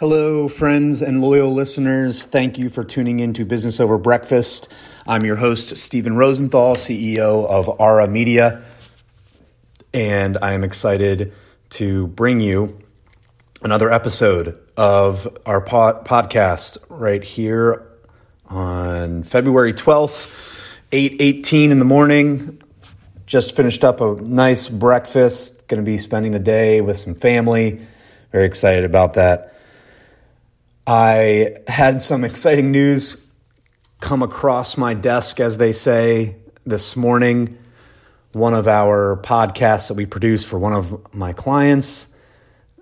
Hello, friends and loyal listeners. Thank you for tuning in to Business Over Breakfast. I'm your host, Stephen Rosenthal, CEO of Ara Media, and I am excited to bring you another episode of our pod- podcast right here on February 12th, 8:18 in the morning. Just finished up a nice breakfast. Going to be spending the day with some family. Very excited about that. I had some exciting news come across my desk, as they say, this morning. One of our podcasts that we produce for one of my clients,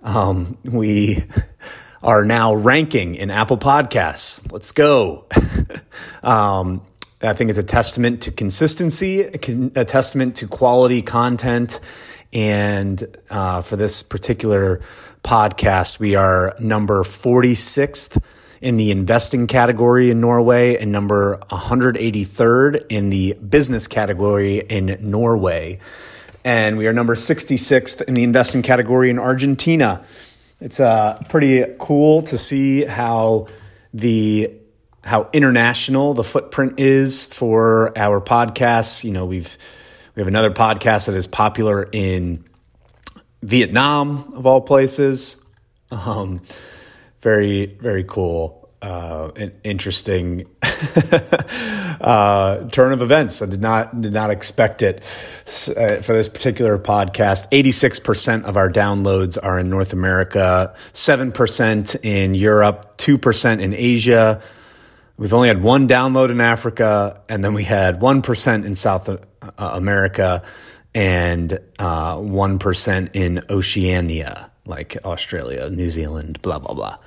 um, we are now ranking in Apple Podcasts. Let's go. um, I think it's a testament to consistency, a testament to quality content. And uh, for this particular podcast. We are number 46th in the investing category in Norway and number 183rd in the business category in Norway. And we are number 66th in the investing category in Argentina. It's uh, pretty cool to see how the how international the footprint is for our podcasts. You know, we've we have another podcast that is popular in Vietnam, of all places. Um, very, very cool, uh, interesting uh, turn of events. I did not did not expect it uh, for this particular podcast. Eighty six percent of our downloads are in North America, seven percent in Europe, two percent in Asia. We've only had one download in Africa, and then we had one percent in South uh, America and uh, 1% in Oceania, like Australia, New Zealand, blah, blah, blah.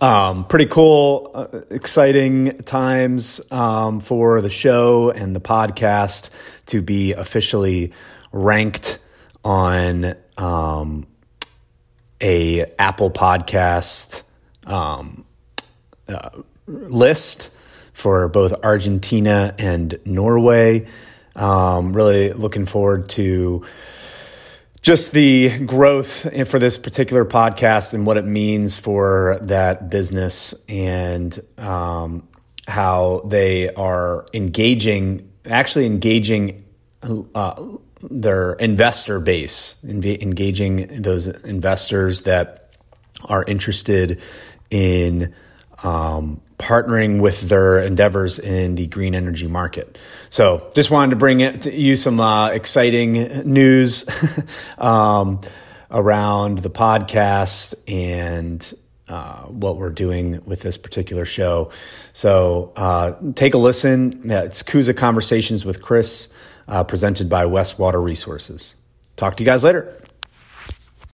Um, pretty cool, uh, exciting times um, for the show and the podcast to be officially ranked on um, a Apple Podcast um, uh, list for both Argentina and Norway. Um, really looking forward to just the growth for this particular podcast and what it means for that business and um, how they are engaging, actually engaging uh, their investor base, engaging those investors that are interested in um, partnering with their endeavors in the green energy market. So, just wanted to bring it to you some uh, exciting news um, around the podcast and uh, what we're doing with this particular show. So, uh, take a listen. It's Coosa Conversations with Chris, uh, presented by Westwater Resources. Talk to you guys later.